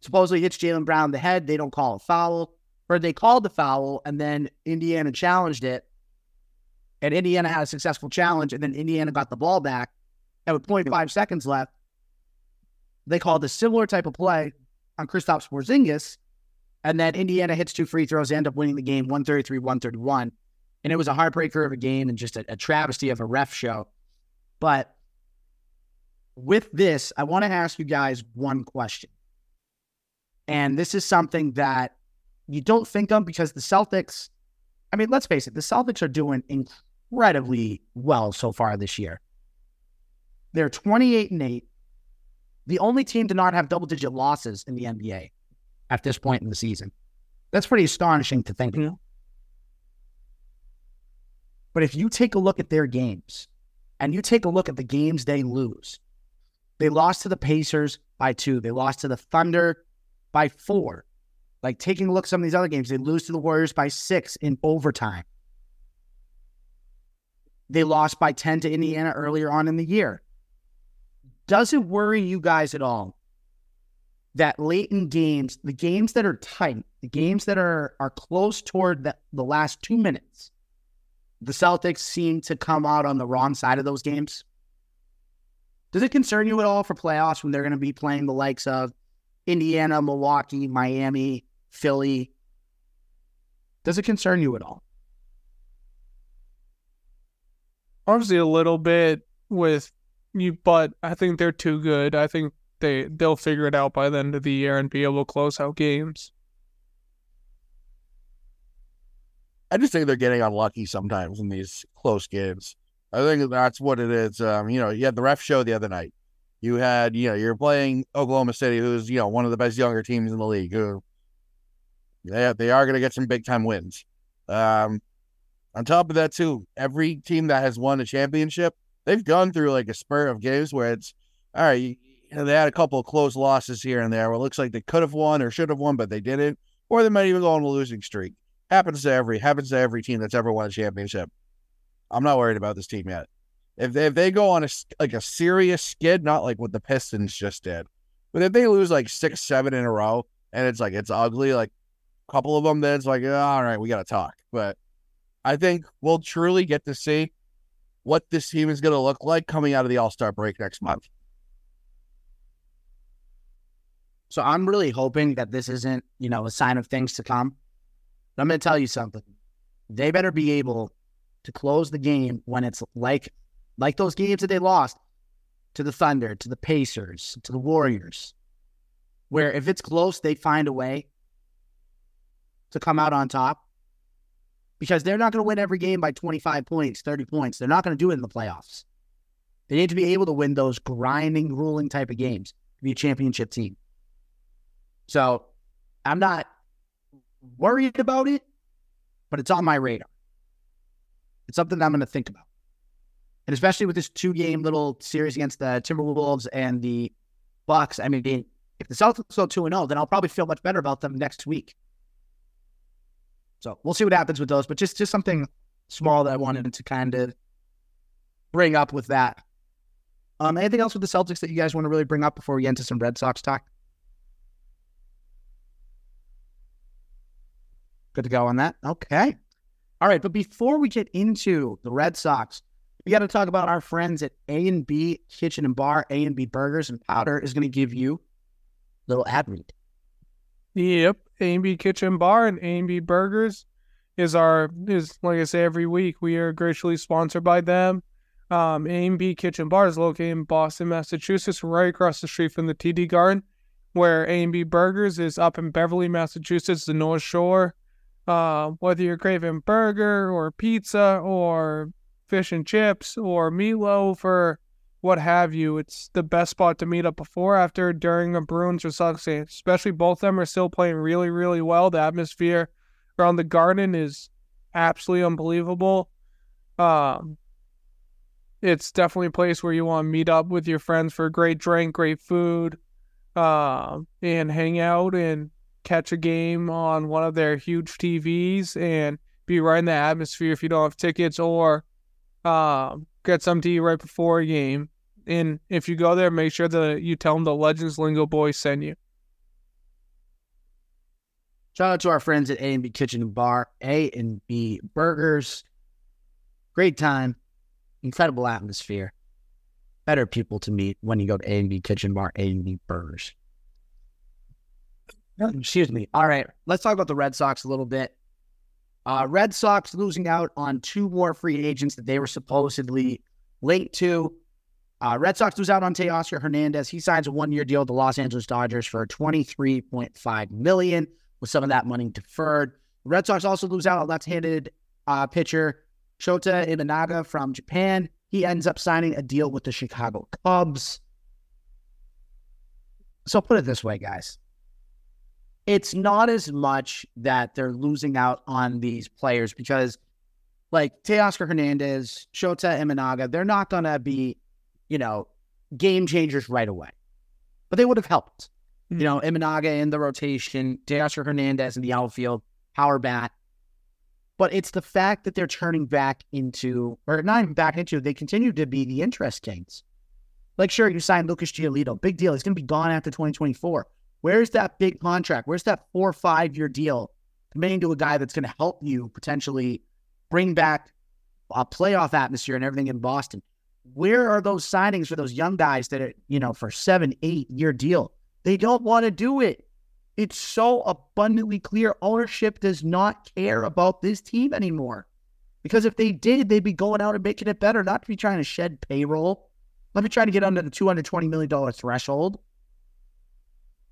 supposedly hits Jaylen Brown in the head. They don't call a foul, or they called the foul, and then Indiana challenged it. And Indiana had a successful challenge, and then Indiana got the ball back. And with 0.5 seconds left, they called a similar type of play on Kristaps Porzingis, and then Indiana hits two free throws, they end up winning the game 133 131. And it was a heartbreaker of a game and just a, a travesty of a ref show. But with this, I want to ask you guys one question. And this is something that you don't think of because the Celtics, I mean, let's face it, the Celtics are doing incredibly well so far this year. They're 28 and 8, the only team to not have double digit losses in the NBA at this point in the season. That's pretty astonishing to think. Mm-hmm. But if you take a look at their games and you take a look at the games they lose, they lost to the Pacers by two, they lost to the Thunder by four. Like taking a look at some of these other games, they lose to the Warriors by six in overtime. They lost by 10 to Indiana earlier on in the year. Does it worry you guys at all that late in games, the games that are tight, the games that are are close toward the, the last two minutes, the Celtics seem to come out on the wrong side of those games? Does it concern you at all for playoffs when they're going to be playing the likes of Indiana, Milwaukee, Miami, Philly? Does it concern you at all? Obviously, a little bit with you, but I think they're too good. I think they they'll figure it out by the end of the year and be able to close out games. I just think they're getting unlucky sometimes in these close games. I think that's what it is. Um, you know, you had the ref show the other night. You had, you know, you're playing Oklahoma City, who's, you know, one of the best younger teams in the league, who they, they are going to get some big time wins. Um, on top of that, too, every team that has won a championship, they've gone through like a spur of games where it's, all right, you know, they had a couple of close losses here and there where it looks like they could have won or should have won, but they didn't. Or they might even go on a losing streak. Happens to every happens to every team that's ever won a championship. I'm not worried about this team yet. If they, if they go on a like a serious skid, not like what the Pistons just did, but if they lose like six, seven in a row, and it's like it's ugly, like a couple of them, then it's like oh, all right, we got to talk. But I think we'll truly get to see what this team is going to look like coming out of the All Star break next month. So I'm really hoping that this isn't, you know, a sign of things to come. I'm going to tell you something. They better be able to close the game when it's like like those games that they lost to the Thunder, to the Pacers, to the Warriors, where if it's close, they find a way to come out on top because they're not going to win every game by 25 points, 30 points. They're not going to do it in the playoffs. They need to be able to win those grinding, grueling type of games to be a championship team. So I'm not worried about it, but it's on my radar. It's something I'm going to think about. And especially with this two game little series against the Timberwolves and the Bucks, I mean, if the Celtics go 2 0, then I'll probably feel much better about them next week. So we'll see what happens with those, but just, just something small that I wanted to kind of bring up with that. Um, anything else with the Celtics that you guys want to really bring up before we get into some Red Sox talk? Good to go on that. Okay. All right. But before we get into the Red Sox, we got to talk about our friends at A and B Kitchen and Bar. A and B Burgers and Powder is going to give you a little ad read. Yep, A&B Kitchen Bar and A&B Burgers is our is like I say every week we are graciously sponsored by them. Um, A&B Kitchen Bar is located in Boston, Massachusetts, right across the street from the TD Garden, where A&B Burgers is up in Beverly, Massachusetts, the North Shore. Uh, whether you're craving burger or pizza or fish and chips or meatloaf or what have you, it's the best spot to meet up before, after, during a Bruins or Sox game. Especially both of them are still playing really, really well. The atmosphere around the garden is absolutely unbelievable. Um, it's definitely a place where you want to meet up with your friends for a great drink, great food, uh, and hang out and catch a game on one of their huge TVs and be right in the atmosphere if you don't have tickets or uh, get some to eat right before a game. And if you go there, make sure that you tell them the Legends Lingo Boys send you. Shout out to our friends at A and B Kitchen Bar, A and B Burgers. Great time, incredible atmosphere, better people to meet when you go to A and B Kitchen Bar, A and B Burgers. Excuse me. All right, let's talk about the Red Sox a little bit. Uh, Red Sox losing out on two more free agents that they were supposedly late to. Uh, Red Sox lose out on Teoscar Hernandez. He signs a one-year deal with the Los Angeles Dodgers for twenty-three point five million, with some of that money deferred. Red Sox also lose out on left-handed uh, pitcher Shota Imanaga from Japan. He ends up signing a deal with the Chicago Cubs. So put it this way, guys. It's not as much that they're losing out on these players because, like Teoscar Hernandez, Shota Imanaga, they're not going to be, you know, game changers right away, but they would have helped. Hmm. You know, Imanaga in the rotation, Teoscar Hernandez in the outfield, power bat. But it's the fact that they're turning back into, or not even back into, they continue to be the interest kings. Like, sure, you signed Lucas Giolito, big deal. He's going to be gone after 2024. Where's that big contract? Where's that four or five year deal committing to a guy that's going to help you potentially bring back a playoff atmosphere and everything in Boston? Where are those signings for those young guys that are, you know, for seven, eight year deal? They don't want to do it. It's so abundantly clear ownership does not care about this team anymore. Because if they did, they'd be going out and making it better, not to be trying to shed payroll, not be trying to get under the $220 million threshold.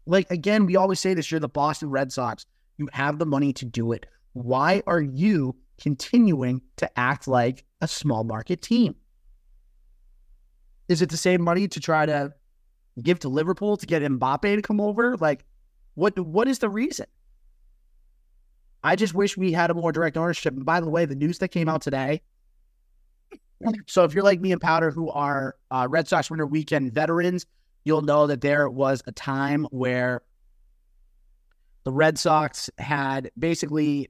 Like, again, we always say this you're the Boston Red Sox. You have the money to do it. Why are you continuing to act like a small market team? Is it to save money to try to give to Liverpool to get Mbappe to come over? Like, what what is the reason? I just wish we had a more direct ownership. And by the way, the news that came out today. So if you're like me and Powder, who are uh, Red Sox winter weekend veterans, you'll know that there was a time where the Red Sox had basically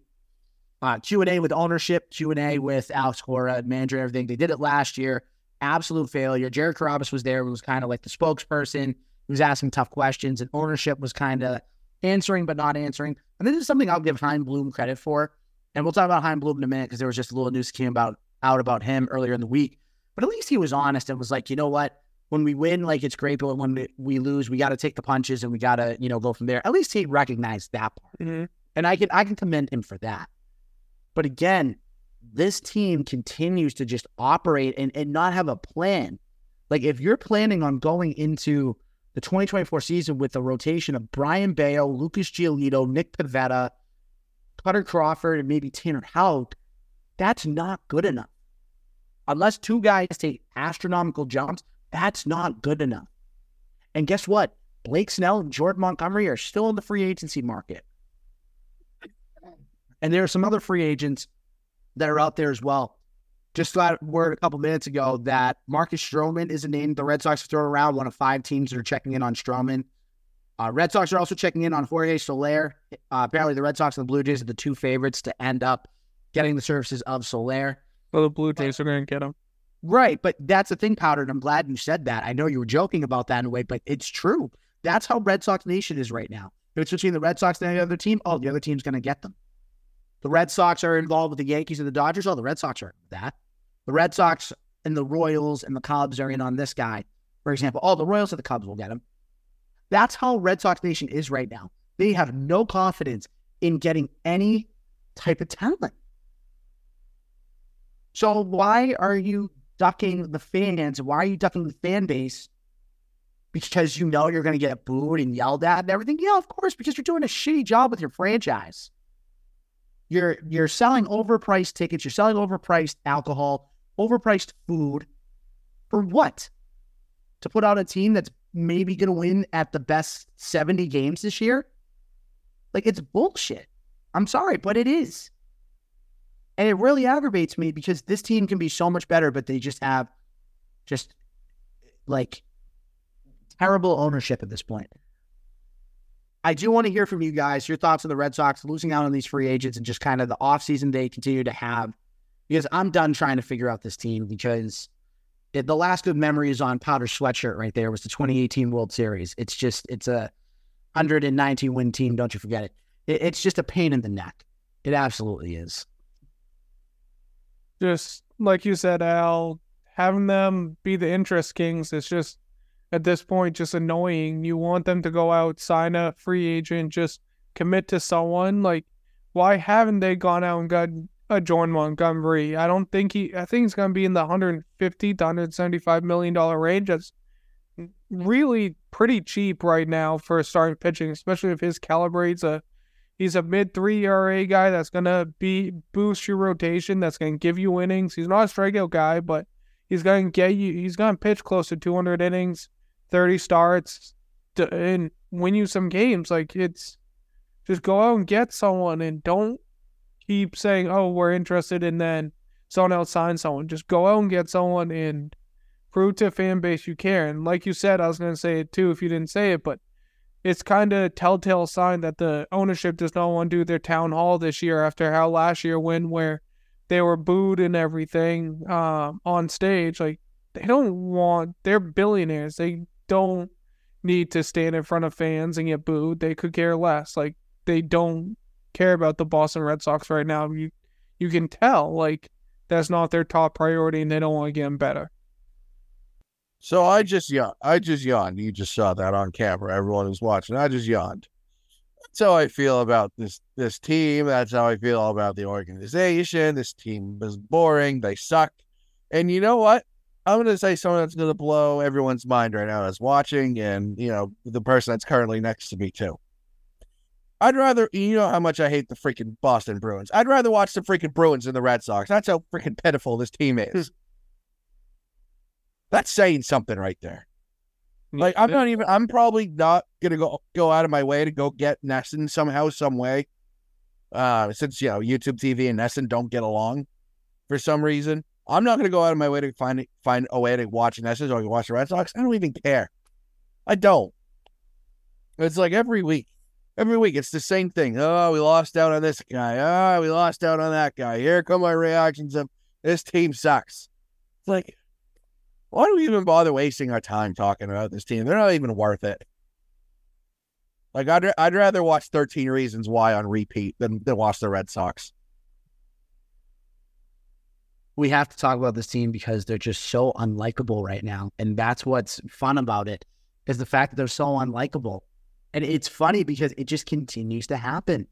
uh, Q and A with ownership, Q and A with Alex Cora, manager, everything. They did it last year. Absolute failure. Jared Carrabis was there. He was kind of like the spokesperson. He was asking tough questions, and ownership was kind of answering but not answering. And this is something I'll give Chaim Bloom credit for. And we'll talk about Chaim Bloom in a minute because there was just a little news came about out about him earlier in the week. But at least he was honest and was like, you know what? When we win, like it's great, but when we lose, we got to take the punches and we got to, you know, go from there. At least he recognized that part, Mm-hmm. and I can I can commend him for that. But again, this team continues to just operate and, and not have a plan. Like if you're planning on going into the 2024 season with the rotation of Brayan Bello, Lucas Giolito, Nick Pivetta, Kutter Crawford, and maybe Tanner Houck, that's not good enough. Unless two guys take astronomical jumps, that's not good enough. And guess what? Blake Snell and Jordan Montgomery are still in the free agency market. And there are some other free agents that are out there as well. Just got word a couple minutes ago that Marcus Stroman is a name the Red Sox have thrown around. One of five teams that are checking in on Stroman. Uh, Red Sox are also checking in on Jorge Soler. Uh, apparently, the Red Sox and the Blue Jays are the two favorites to end up getting the services of Soler. Well, the Blue Jays are going to get him. Right, but that's the thing, Powder, and I'm glad you said that. I know you were joking about that in a way, but it's true. That's how Red Sox Nation is right now. If it's between the Red Sox and the other team, oh, the other team's going to get them. The Red Sox are involved with the Yankees and the Dodgers. Oh, the Red Sox are that. The Red Sox and the Royals and the Cubs are in on this guy, for example. Oh, the Royals and the Cubs will get him. That's how Red Sox Nation is right now. They have no confidence in getting any type of talent. So why are you ducking the fans? Why are you ducking the fan base? Because you know you're going to get booed and yelled at and everything. Yeah, of course, because you're doing a shitty job with your franchise. You're you're selling overpriced tickets. You're selling overpriced alcohol, overpriced food. For what? To put out a team that's maybe going to win at the best 70 games this year? Like it's bullshit. I'm sorry, but it is. And it really aggravates me because this team can be so much better, but they just have just like terrible ownership at this point. I do want to hear from you guys your thoughts on the Red Sox losing out on these free agents and just kind of the offseason they continue to have. Because I'm done trying to figure out this team because it, the last good memory is on powder sweatshirt right there was the 2018 World Series. It's just it's a 119 win team. Don't you forget it. it it's just a pain in the neck. It absolutely is. Just like you said, Al, having them be the interest kings is just at this point just annoying. You want them to go out, sign a free agent, just commit to someone. Like, why haven't they gone out and got a Jordan Montgomery? I don't think he. I think he's going to be in the 150 to 175 million dollar range. That's really pretty cheap right now for starting pitching, especially if his caliber. He's a he's a mid three ERA guy that's going to be boost your rotation. That's going to give you innings. He's not a strikeout guy, but he's going to get you. He's to pitch close to 200 innings 30 starts to, and win you some games. Like it's just go out and get someone and don't keep saying, "Oh, we're interested," and then someone else signs someone. Just go out and get someone and prove to fan base you care. And like you said, I was gonna say it too if you didn't say it, but it's kind of a telltale sign that the ownership does not want to do their town hall this year after how last year went where they were booed and everything um, on stage. Like they don't want they're billionaires. They don't need to stand in front of fans and get booed. They could care less. Like they don't care about the Boston Red Sox right now. You you can tell like that's not their top priority and they don't want to get them better. So I just yawned. I just yawned. You just saw that on camera. Everyone who's watching. I just yawned. That's how I feel about this this team. That's how I feel about the organization. This team is boring. They suck. And you know what? I'm going to say something that's going to blow everyone's mind right now that's watching, and you know the person that's currently next to me too. I'd rather, you know, how much I hate the freaking Boston Bruins. I'd rather watch the freaking Bruins than the Red Sox. That's how freaking pitiful this team is. that's saying something right there. Like I'm not even. I'm probably not gonna go go out of my way to go get NESN somehow, some way. Uh, since you know YouTube TV and NESN don't get along for some reason. I'm not going to go out of my way to find find a way to watch NESN or watch the Red Sox. I don't even care. I don't. It's like every week. Every week, it's the same thing. Oh, we lost out on this guy. Oh, we lost out on that guy. Here come my reactions of this team sucks. It's like, why do we even bother wasting our time talking about this team? They're not even worth it. Like, I'd, I'd rather watch 13 Reasons Why on repeat than, than watch the Red Sox we have to talk about this team because they're just so unlikable right now. And that's what's fun about it is the fact that they're so unlikable. And it's funny because it just continues to happen.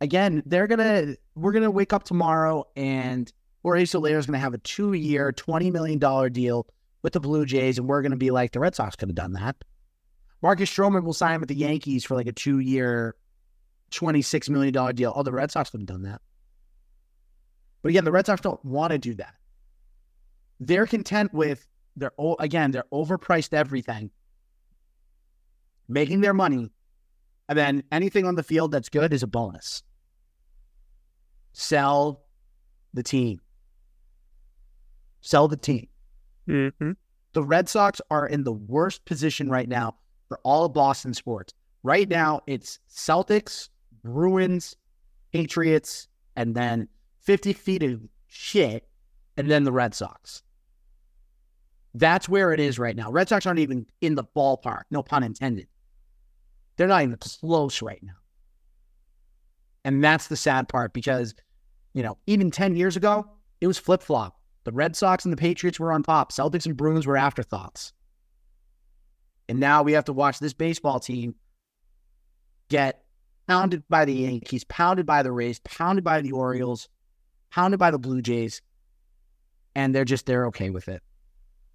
Again, they're gonna we're gonna wake up tomorrow and Jorge Soler is gonna have a two-year, twenty million dollar deal with the Blue Jays, and we're gonna be like the Red Sox could have done that. Marcus Stroman will sign with the Yankees for like a two-year, twenty-six million dollar deal. Oh, the Red Sox could have done that. But again, the Red Sox don't want to do that. They're content with their again, they're overpriced everything, making their money, and then anything on the field that's good is a bonus. Sell the team. Sell the team. Mm-hmm. The Red Sox are in the worst position right now for all of Boston sports. Right now, it's Celtics, Bruins, Patriots, and then 50 feet of shit, and then the Red Sox. That's where it is right now. Red Sox aren't even in the ballpark, no pun intended. They're not even close right now. And that's the sad part because, you know, even 10 years ago, it was flip flop. The Red Sox and the Patriots were on top, Celtics and Bruins were afterthoughts. And now we have to watch this baseball team get pounded by the Yankees, pounded by the Rays, pounded by the Orioles, pounded by the Blue Jays. And they're just, they're okay with it.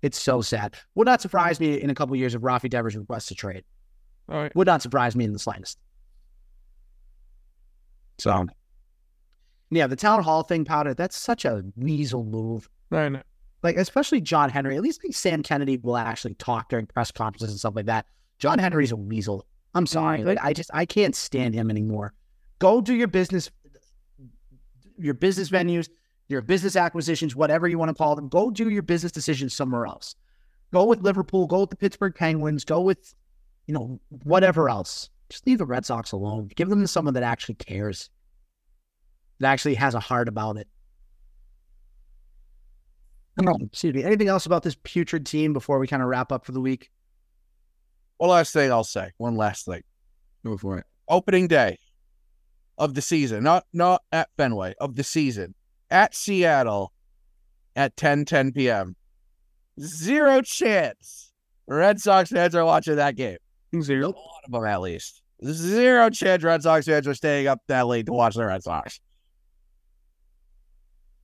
It's so sad. Would not surprise me in a couple of years if Raffy Devers requests a trade. All right. Would not surprise me in the slightest. So, yeah, the town hall thing, powder, that's such a weasel move. Know. Like, especially John Henry. At least like Sam Kennedy will actually talk during press conferences and stuff like that. John Henry's a weasel. I'm sorry. Like, I just, I can't stand him anymore. Go do your business, your business venues, your business acquisitions, whatever you want to call them. Go do your business decisions somewhere else. Go with Liverpool, go with the Pittsburgh Penguins, go with, you know, whatever else. Just leave the Red Sox alone. Give them to someone that actually cares, that actually has a heart about it. Oh, excuse me. Anything else about this putrid team before we kind of wrap up for the week? One last thing I'll say. One last thing. Go for it. Opening day of the season, not not at Fenway of the season, at Seattle, at 10 10 p.m. Zero chance Red Sox fans are watching that game. Zero. A lot of them, at least. Zero chance Red Sox fans are staying up that late to watch the Red Sox.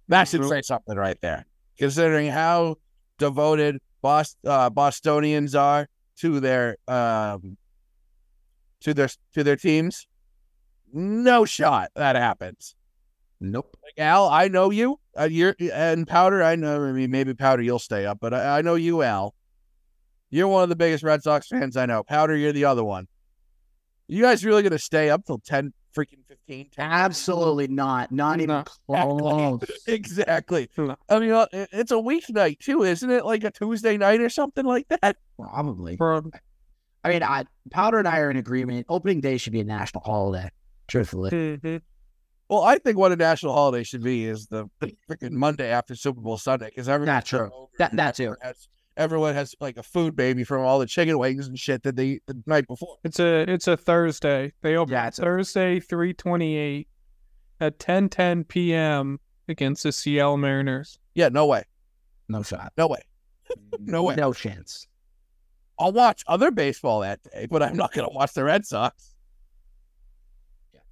That should say something right there, considering how devoted Bos- uh, Bostonians are to their um, to their to their teams. No shot that happens. Nope. Like Al, I know you. Uh, you're and Powder. I know. I mean, maybe Powder, you'll stay up, but I, I know you, Al. You're one of the biggest Red Sox fans I know. Powder, you're the other one. You guys really gonna stay up till ten freaking fifteen? 10? Absolutely not. Not even No. close. Exactly. No. I mean, uh, it's a weeknight too, isn't it? Like a Tuesday night or something like that. Probably. Bro, I mean, I, Powder and I are in agreement. Opening day should be a national holiday. Truthfully. mhm. Well, I think what a national holiday should be is the freaking Monday after Super Bowl Sunday because everyone That's true. That that too. has everyone has like a food baby from all the chicken wings and shit that they eat the night before. It's a it's a Thursday. They open Yeah, it's a- Thursday, three twenty eight at ten ten p.m. against the Seattle Mariners. Yeah, no way, No shot. no way. No way. No chance. I'll watch other baseball that day, but I'm not gonna watch the Red Sox.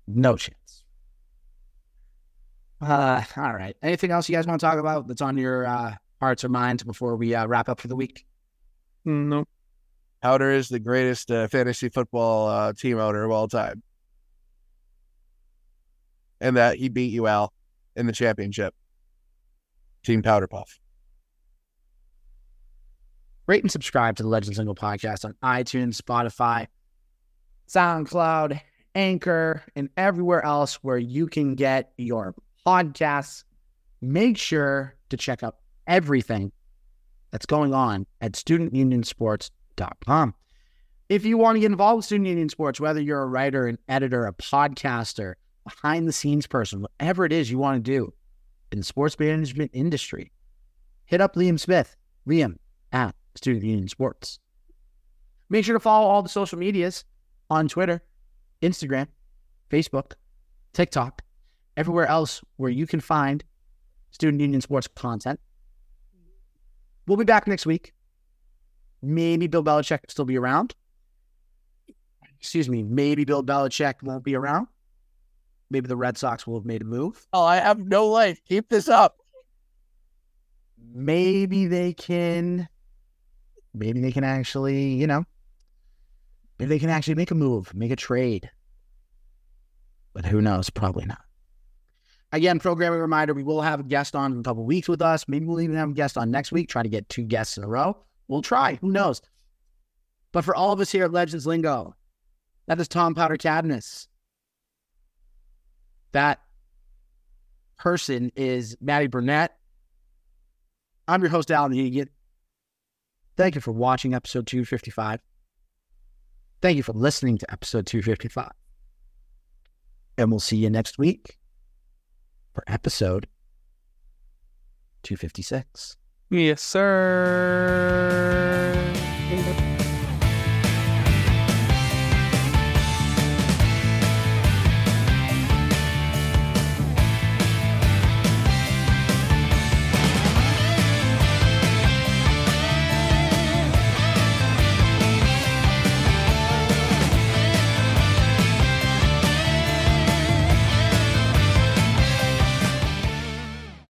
No chance. Uh, all right. Anything else you guys want to talk about that's on your uh, hearts or minds before we uh, wrap up for the week? No, Powder is the greatest uh, fantasy football uh, team owner of all time, and that he beat you out in the championship. Team Powder Puff. Rate and subscribe to the Legends Lingo podcast on iTunes, Spotify, SoundCloud, Anchor, and everywhere else where you can get your podcasts. Make sure to check out everything that's going on at studentunionsports.com. If you want to get involved with Student Union Sports, whether you're a writer, an editor, a podcaster, behind the scenes person, whatever it is you want to do in the sports management industry, hit up Liam Smith, Liam at Student Union Sports. Make sure to follow all the social medias on Twitter, Instagram, Facebook, TikTok, everywhere else where you can find Student Union Sports content. We'll be back next week. Maybe Bill Belichick will still be around. Excuse me. Maybe Bill Belichick won't be around. Maybe the Red Sox will have made a move. Oh, I have no life. Keep this up. maybe they can maybe they can actually you know maybe they can actually make a move make a trade but who knows probably not again programming reminder we will have a guest on in a couple weeks with us. Maybe we'll even have a guest on next week try to get two guests in a row. We'll try. Who knows? But for all of us here at legends lingo that is tom powder cadmus. That person is Matty burnett. I'm your host, Alan Hegan. Thank you for watching episode 255. Thank you for listening to episode 255. And we'll see you next week for episode 256. yes, sir.